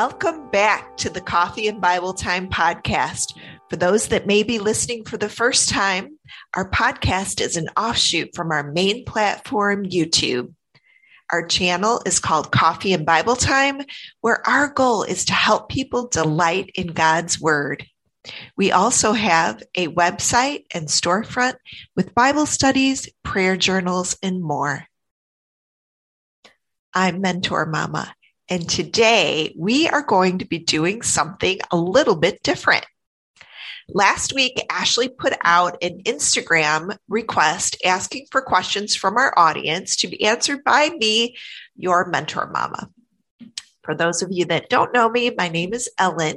Welcome back to the Coffee and Bible Time podcast. For those that may be listening for the first time, our podcast is an offshoot from our main platform, YouTube. Our channel is called Coffee and Bible Time, where our goal is to help people delight in God's Word. We also have a website and storefront with Bible studies, prayer journals, and more. I'm Mentor Mama, and today we are going to be doing something a little bit different. Last week, Ashley put out an Instagram request asking for questions from our audience to be answered by me, your mentor mama. For those of you that don't know me, my name is Ellen,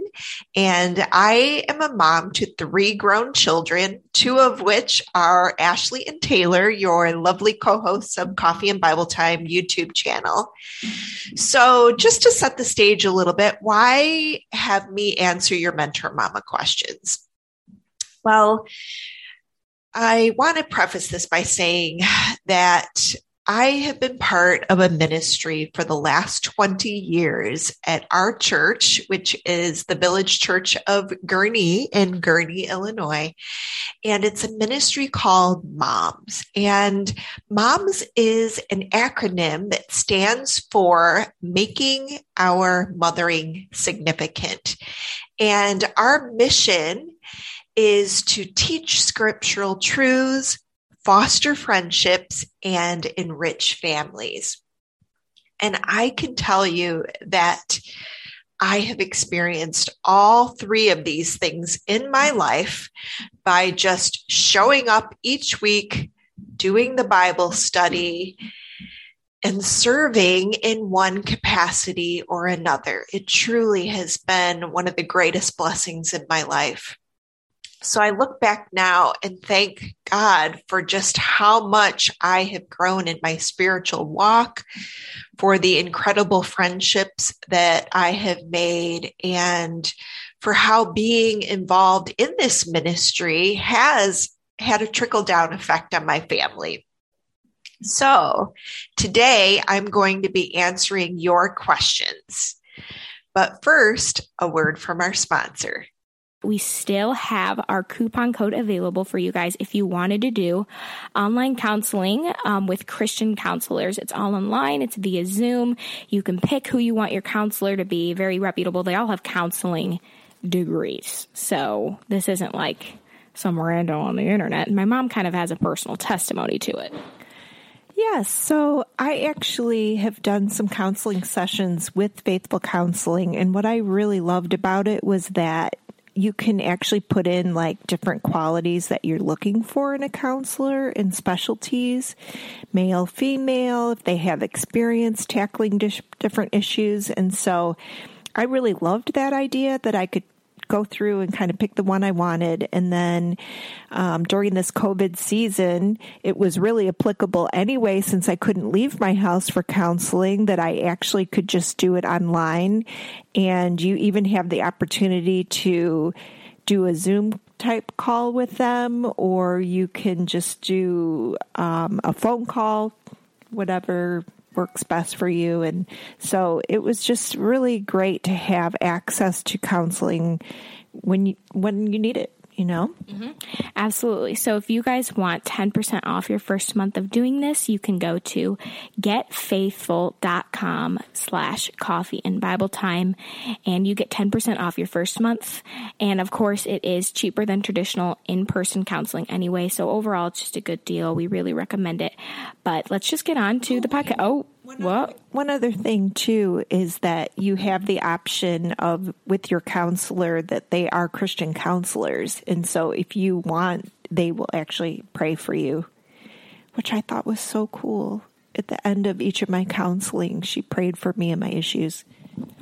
and I am a mom to three grown children, two of which are Ashley and Taylor, your lovely co hosts of Coffee and Bible Time YouTube channel. So, just to set the stage a little bit, why have me answer your mentor mama questions? Well, I want to preface this by saying that I have been part of a ministry for the last 20 years at our church, which is the Village Church of Gurnee in Gurnee, Illinois. And it's a ministry called MOMS. And MOMS is an acronym that stands for Making Our Mothering Significant. And our mission is to teach scriptural truths, foster friendships, and enrich families. And I can tell you that I have experienced all three of these things in my life by just showing up each week, doing the Bible study, and serving in one capacity or another. It truly has been one of the greatest blessings in my life. So I look back now and thank God for just how much I have grown in my spiritual walk, for the incredible friendships that I have made, and for how being involved in this ministry has had a trickle down effect on my family. So today I'm going to be answering your questions. But first, a word from our sponsor we still have our coupon code available for you guys if you wanted to do online counseling um, with Christian counselors. It's all online, it's via Zoom. You can pick who you want your counselor to be, very reputable. They all have counseling degrees. So this isn't like some random on the internet. And my mom kind of has a personal testimony to it. Yes. So I actually have done some counseling sessions with Faithful Counseling. And what I really loved about it was that you can actually put in like different qualities that you're looking for in a counselor and specialties male female if they have experience tackling different issues. And so i really loved that idea that i could go through and kind of pick the one I wanted. And then um, during this COVID season, it was really applicable anyway, since I couldn't leave my house for counseling, that I actually could just do it online. And you even have the opportunity to do a Zoom type call with them, or you can just do um, a phone call, whatever works best for you. And so it was just really great to have access to counseling when you, when you need it you know? Mm-hmm. Absolutely. So if you guys want 10% off your first month of doing this, you can go to getfaithful.com slash coffee and Bible time and you get 10% off your first month. And of course, it is cheaper than traditional in-person counseling anyway. So overall, it's just a good deal. We really recommend it. But let's just get on to the podcast. Oh, one what? Other, one other thing too is that you have the option of with your counselor that they are Christian counselors, and so if you want, they will actually pray for you, which I thought was so cool. At the end of each of my counseling, she prayed for me and my issues.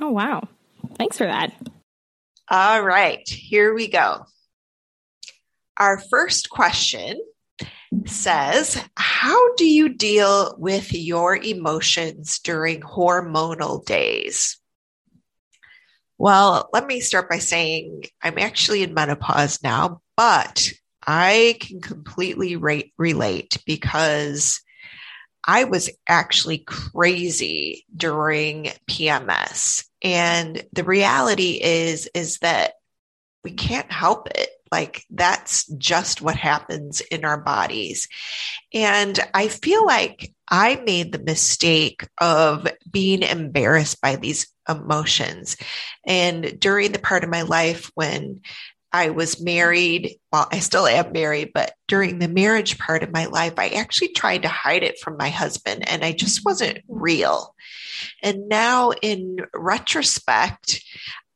Oh wow! Thanks for that. All right, here we go. Our first question says, How do you deal with your emotions during hormonal days? Well, let me start by saying I'm actually in menopause now, but I can completely re- relate because I was actually crazy during PMS. And the reality is, is that we can't help it. Like that's just what happens in our bodies. And I feel like I made the mistake of being embarrassed by these emotions. And during the part of my life when I was married, well, I still am married, but during the marriage part of my life, I actually tried to hide it from my husband and I just wasn't real. And now in retrospect,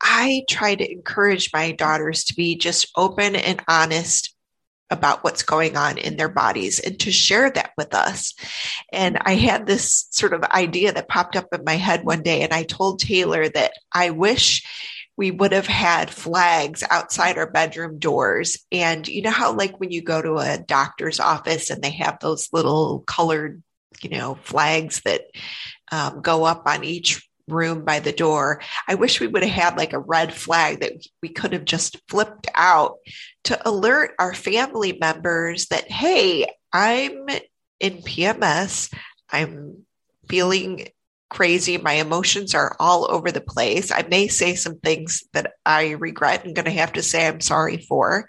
I try to encourage my daughters to be just open and honest about what's going on in their bodies and to share that with us. And I had this sort of idea that popped up in my head one day, and I told Taylor that I wish we would have had flags outside our bedroom doors. And you know how, like, when you go to a doctor's office and they have those little colored, you know, flags that um, go up on each room by the door. I wish we would have had like a red flag that we could have just flipped out to alert our family members that, hey, I'm in PMS. I'm feeling crazy. My emotions are all over the place. I may say some things that I regret and going to have to say I'm sorry for.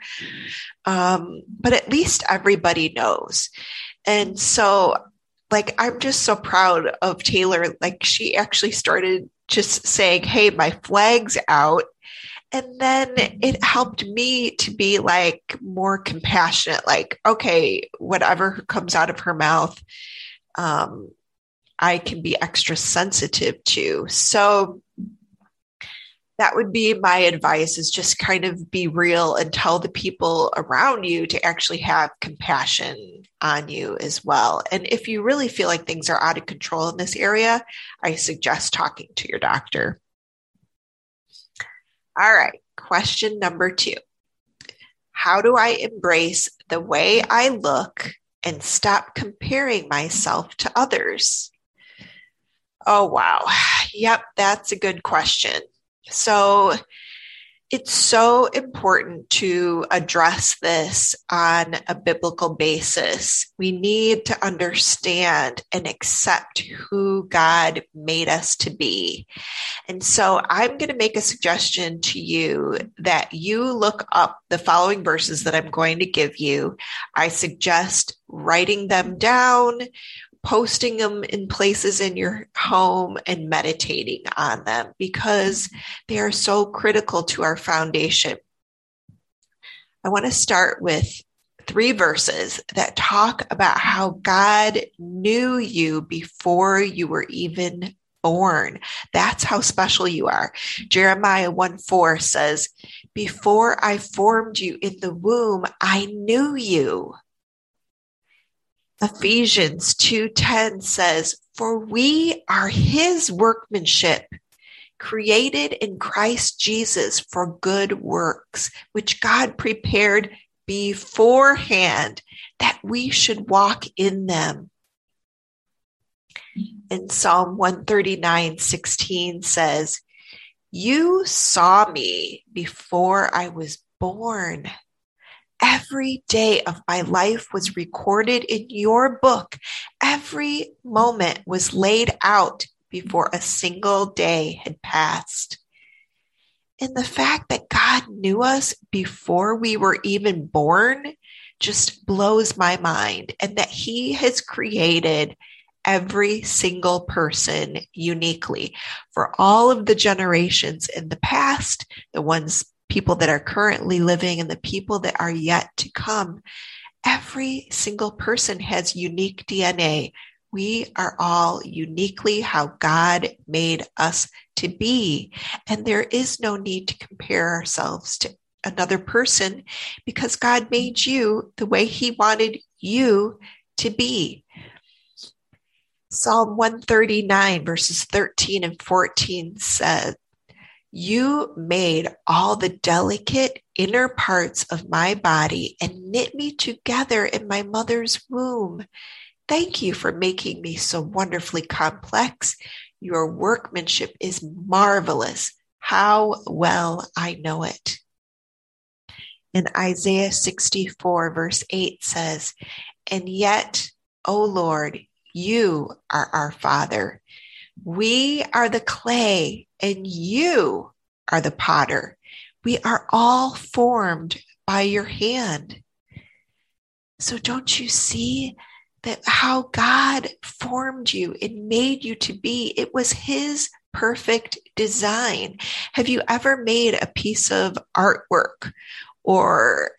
Um, but at least everybody knows. And so like I'm just so proud of Taylor. Like she actually started just saying, Hey, my flag's out. And then it helped me to be like more compassionate, like, okay, whatever comes out of her mouth, um, I can be extra sensitive to. So that would be my advice is just kind of be real and tell the people around you to actually have compassion on you as well. And if you really feel like things are out of control in this area, I suggest talking to your doctor. All right, question number two How do I embrace the way I look and stop comparing myself to others? Oh, wow. Yep, that's a good question. So it's so important to address this on a biblical basis. We need to understand and accept who God made us to be. And so I'm going to make a suggestion to you that you look up the following verses that I'm going to give you. I suggest writing them down posting them in places in your home and meditating on them because they are so critical to our foundation. I want to start with three verses that talk about how God knew you before you were even born. That's how special you are. Jeremiah 1 4 says, Before I formed you in the womb, I knew you. Ephesians 2:10 says, "For we are his workmanship, created in Christ Jesus for good works, which God prepared beforehand that we should walk in them." In Psalm 139:16 says, "You saw me before I was born." Every day of my life was recorded in your book. Every moment was laid out before a single day had passed. And the fact that God knew us before we were even born just blows my mind, and that He has created every single person uniquely for all of the generations in the past, the ones people that are currently living and the people that are yet to come. Every single person has unique DNA. We are all uniquely how God made us to be. And there is no need to compare ourselves to another person because God made you the way He wanted you to be. Psalm 139, verses 13 and 14 says, you made all the delicate inner parts of my body and knit me together in my mother's womb. Thank you for making me so wonderfully complex. Your workmanship is marvelous. How well I know it. In Isaiah 64, verse 8 says, And yet, O Lord, you are our Father. We are the clay and you are the potter. We are all formed by your hand. So don't you see that how God formed you and made you to be? It was his perfect design. Have you ever made a piece of artwork or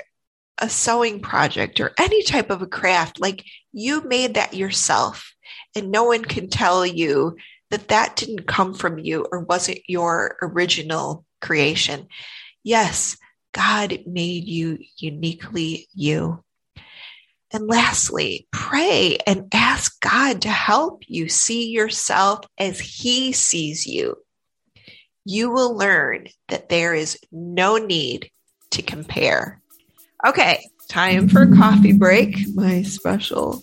a sewing project or any type of a craft? Like you made that yourself and no one can tell you that that didn't come from you or wasn't your original creation. Yes, God made you uniquely you. And lastly, pray and ask God to help you see yourself as He sees you. You will learn that there is no need to compare. Okay, time for a coffee break, my special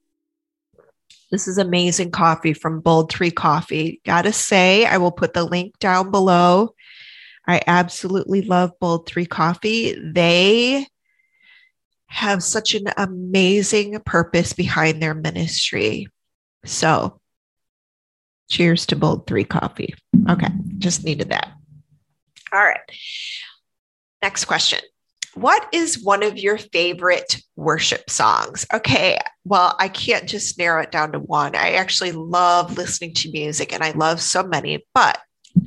This is amazing coffee from Bold Tree Coffee. Gotta say, I will put the link down below. I absolutely love Bold Tree Coffee. They have such an amazing purpose behind their ministry. So, cheers to Bold Tree Coffee. Okay, just needed that. All right. Next question. What is one of your favorite worship songs? Okay, well, I can't just narrow it down to one. I actually love listening to music and I love so many, but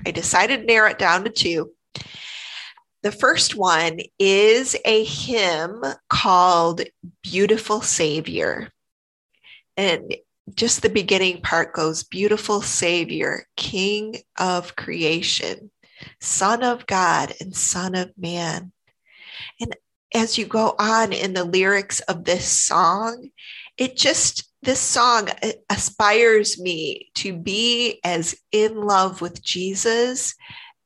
I decided to narrow it down to two. The first one is a hymn called Beautiful Savior. And just the beginning part goes Beautiful Savior, King of creation, Son of God and Son of man. And as you go on in the lyrics of this song, it just, this song uh, aspires me to be as in love with Jesus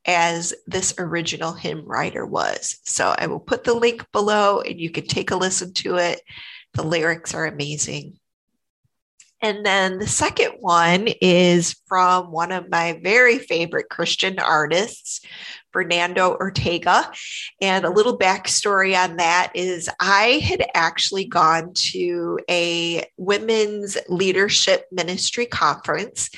as this original hymn writer was. So I will put the link below and you can take a listen to it. The lyrics are amazing. And then the second one is from one of my very favorite Christian artists, Fernando Ortega. And a little backstory on that is I had actually gone to a women's leadership ministry conference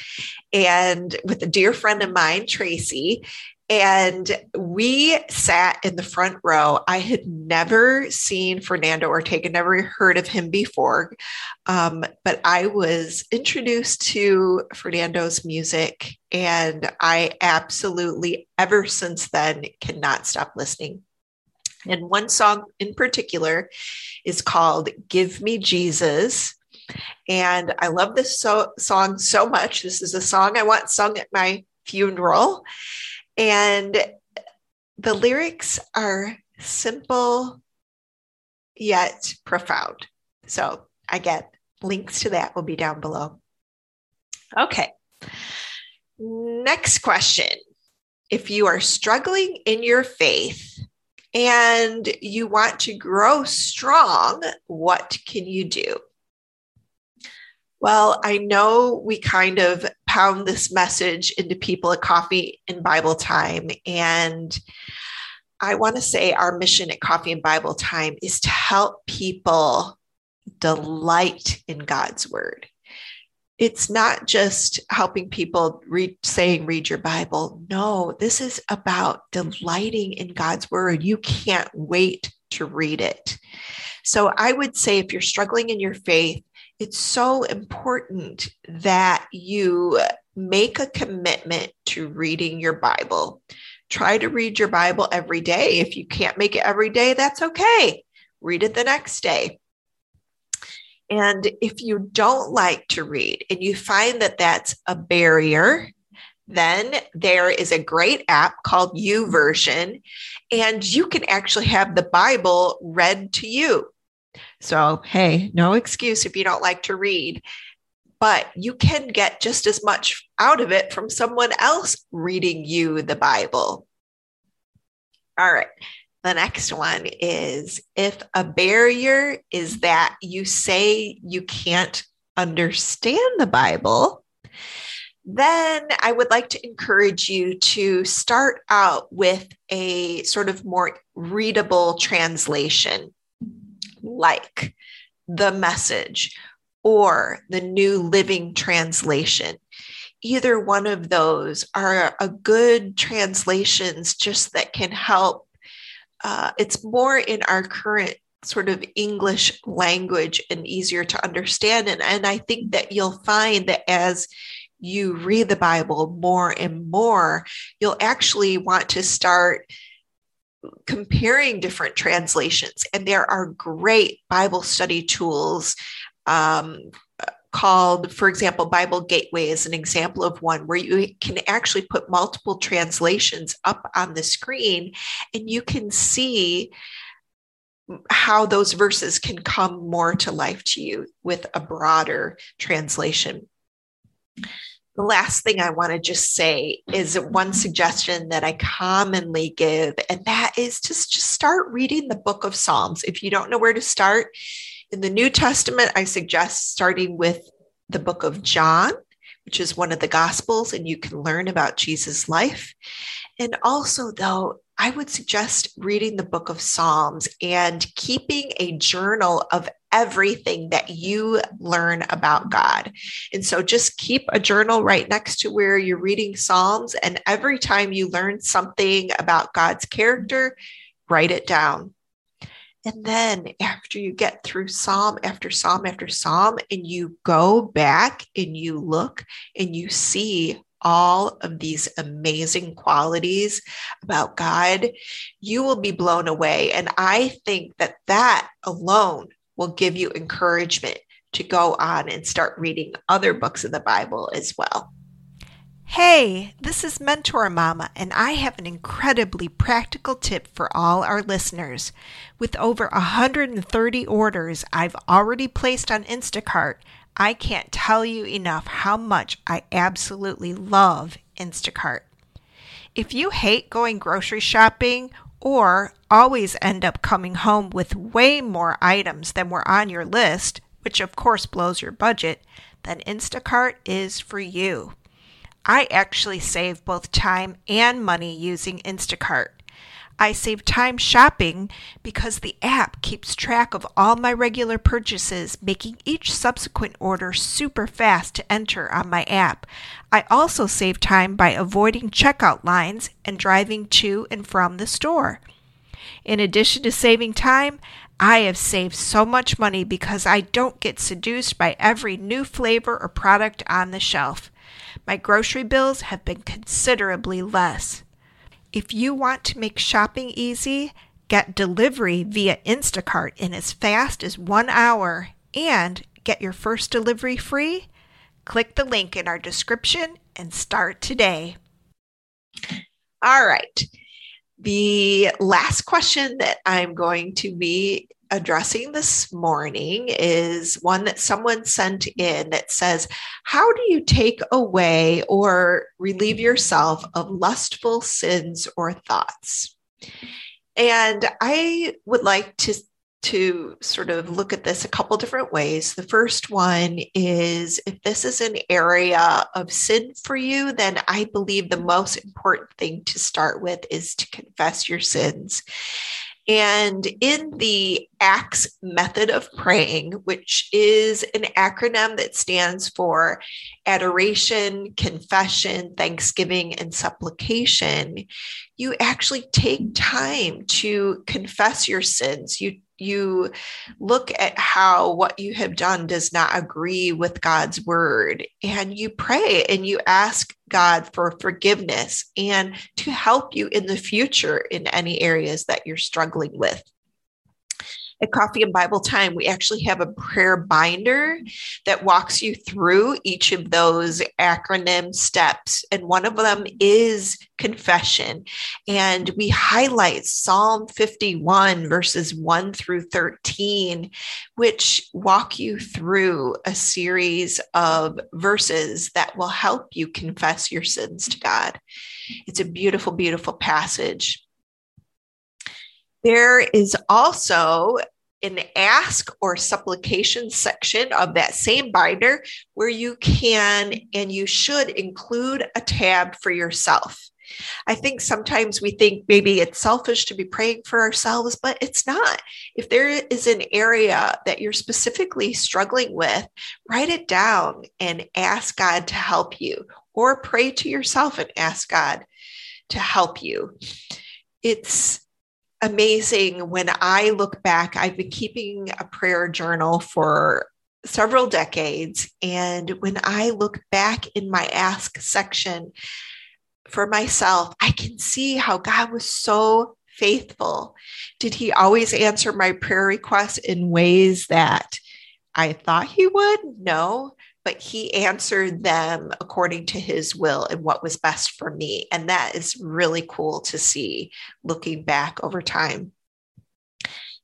and with a dear friend of mine, Tracy, and we sat in the front row. I had never seen Fernando Ortega, never heard of him before. Um, but I was introduced to Fernando's music, and I absolutely, ever since then, cannot stop listening. And one song in particular is called Give Me Jesus. And I love this so- song so much. This is a song I want sung at my funeral. And the lyrics are simple yet profound. So again, links to that will be down below. Okay. Next question. If you are struggling in your faith and you want to grow strong, what can you do? Well, I know we kind of pound this message into people at Coffee and Bible Time. And I want to say our mission at Coffee and Bible Time is to help people delight in God's word. It's not just helping people read, saying, read your Bible. No, this is about delighting in God's word. You can't wait to read it. So I would say if you're struggling in your faith, it's so important that you make a commitment to reading your Bible. Try to read your Bible every day. If you can't make it every day, that's okay. Read it the next day. And if you don't like to read and you find that that's a barrier, then there is a great app called YouVersion, and you can actually have the Bible read to you. So, hey, no excuse if you don't like to read, but you can get just as much out of it from someone else reading you the Bible. All right. The next one is if a barrier is that you say you can't understand the Bible, then I would like to encourage you to start out with a sort of more readable translation, like the message or the New Living Translation. Either one of those are a good translations just that can help. Uh, it's more in our current sort of English language and easier to understand. And, and I think that you'll find that as you read the Bible more and more, you'll actually want to start comparing different translations. And there are great Bible study tools um, called, for example, Bible Gateway is an example of one where you can actually put multiple translations up on the screen and you can see how those verses can come more to life to you with a broader translation the last thing I want to just say is one suggestion that I commonly give, and that is just, just start reading the book of Psalms. If you don't know where to start in the New Testament, I suggest starting with the book of John, which is one of the Gospels, and you can learn about Jesus' life. And also, though, I would suggest reading the book of Psalms and keeping a journal of everything that you learn about God. And so just keep a journal right next to where you're reading Psalms. And every time you learn something about God's character, write it down. And then after you get through Psalm after Psalm after Psalm, and you go back and you look and you see all of these amazing qualities about God, you will be blown away. And I think that that alone will give you encouragement to go on and start reading other books of the Bible as well. Hey, this is Mentor Mama, and I have an incredibly practical tip for all our listeners. With over 130 orders I've already placed on Instacart, I can't tell you enough how much I absolutely love Instacart. If you hate going grocery shopping or always end up coming home with way more items than were on your list, which of course blows your budget, then Instacart is for you. I actually save both time and money using Instacart. I save time shopping because the app keeps track of all my regular purchases, making each subsequent order super fast to enter on my app. I also save time by avoiding checkout lines and driving to and from the store. In addition to saving time, I have saved so much money because I don't get seduced by every new flavor or product on the shelf. My grocery bills have been considerably less. If you want to make shopping easy, get delivery via Instacart in as fast as one hour and get your first delivery free, click the link in our description and start today. All right. The last question that I'm going to be addressing this morning is one that someone sent in that says, How do you take away or relieve yourself of lustful sins or thoughts? And I would like to to sort of look at this a couple different ways. The first one is if this is an area of sin for you, then I believe the most important thing to start with is to confess your sins. And in the ACTS method of praying, which is an acronym that stands for adoration, confession, thanksgiving, and supplication, you actually take time to confess your sins. You you look at how what you have done does not agree with God's word. And you pray and you ask God for forgiveness and to help you in the future in any areas that you're struggling with at Coffee and Bible Time, we actually have a prayer binder that walks you through each of those acronym steps. And one of them is confession. And we highlight Psalm 51, verses 1 through 13, which walk you through a series of verses that will help you confess your sins to God. It's a beautiful, beautiful passage. There is also an ask or supplication section of that same binder where you can and you should include a tab for yourself. I think sometimes we think maybe it's selfish to be praying for ourselves, but it's not. If there is an area that you're specifically struggling with, write it down and ask God to help you, or pray to yourself and ask God to help you. It's amazing when I look back. I've been keeping a prayer journal for several decades. And when I look back in my ask section for myself, I can see how God was so faithful. Did he always answer my prayer requests in ways that I thought he would? No but he answered them according to his will and what was best for me. And that is really cool to see looking back over time.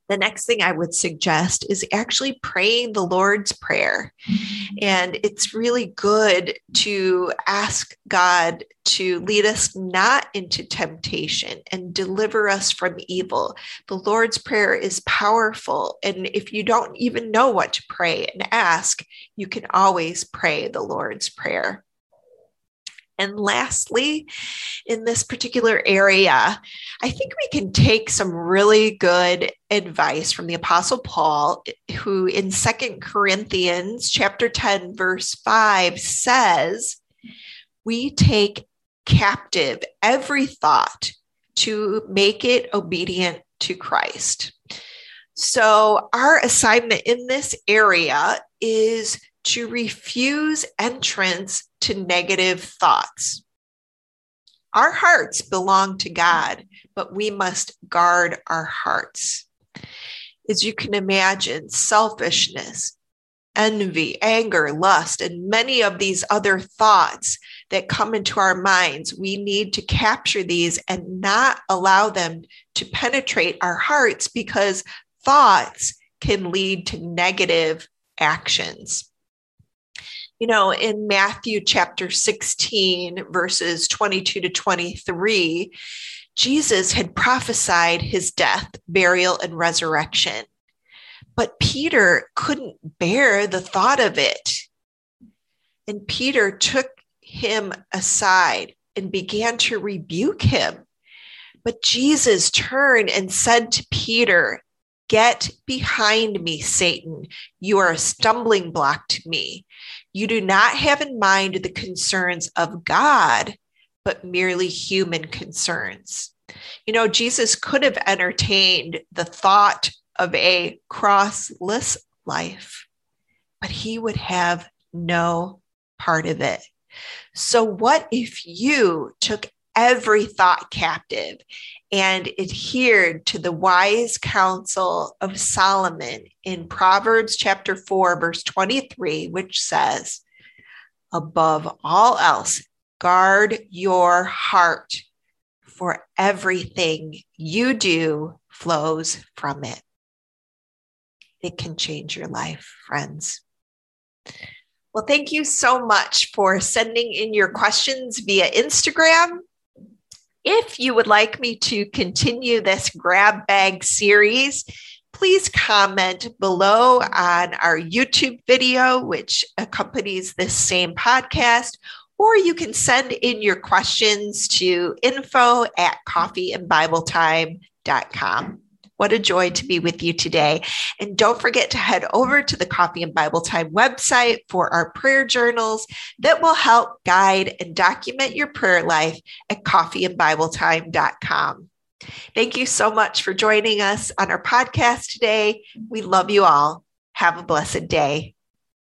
The next thing I would suggest is actually praying the Lord's Prayer. And it's really good to ask God to lead us not into temptation and deliver us from evil. The Lord's Prayer is powerful. And if you don't even know what to pray and ask, you can always pray the Lord's Prayer. And lastly, in this particular area, I think we can take some really good advice from the apostle Paul, who in Second Corinthians chapter 10 verse 5 says, "We take captive every thought to make it obedient to Christ." So, our assignment in this area is to refuse entrance to negative thoughts. Our hearts belong to God, but we must guard our hearts. As you can imagine, selfishness, envy, anger, lust, and many of these other thoughts that come into our minds, we need to capture these and not allow them to penetrate our hearts because thoughts can lead to negative actions you know, in Matthew chapter 16, verses 22 to 23, Jesus had prophesied his death, burial, and resurrection. But Peter couldn't bear the thought of it. And Peter took him aside and began to rebuke him. But Jesus turned and said to Peter, Get behind me, Satan. You are a stumbling block to me. You do not have in mind the concerns of God, but merely human concerns. You know, Jesus could have entertained the thought of a crossless life, but he would have no part of it. So, what if you took every thought captive and adhered to the wise counsel of Solomon in Proverbs chapter 4, verse 23, which says, Above all else, guard your heart, for everything you do flows from it. It can change your life, friends. Well, thank you so much for sending in your questions via Instagram if you would like me to continue this grab bag series, please comment below on our YouTube video, which accompanies this same podcast, or you can send in your questions to info at coffeeandbibletime.com. What a joy to be with you today. And don't forget to head over to the Coffee and Bible Time website for our prayer journals that will help guide and document your prayer life at coffeeandbibletime.com. Thank you so much for joining us on our podcast today. We love you all. Have a blessed day.